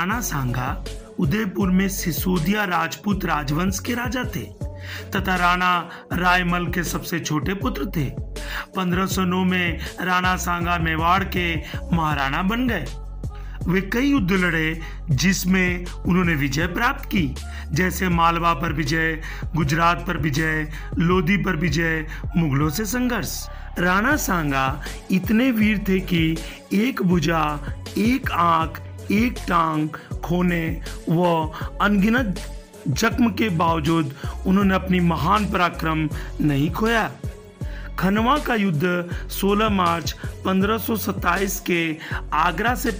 राणा सांगा उदयपुर में सिसोदिया राजपूत राजवंश के राजा थे, तथा राणा रायमल के सबसे छोटे पुत्र थे। 1509 में राणा सांगा मेवाड़ के महाराणा बन गए। वे कई युद्ध लड़े, जिसमें उन्होंने विजय प्राप्त की। जैसे मालवा पर विजय, गुजरात पर विजय, लोधी पर विजय, मुगलों से संघर्ष। राणा सांगा इतने वीर थे कि एक भुजा, एक आँख एक टांग खोने व अनगिनत जख्म के बावजूद उन्होंने अपनी महान पराक्रम नहीं खोया। खनवा का युद्ध 16 मार्च 1527 के आगरा से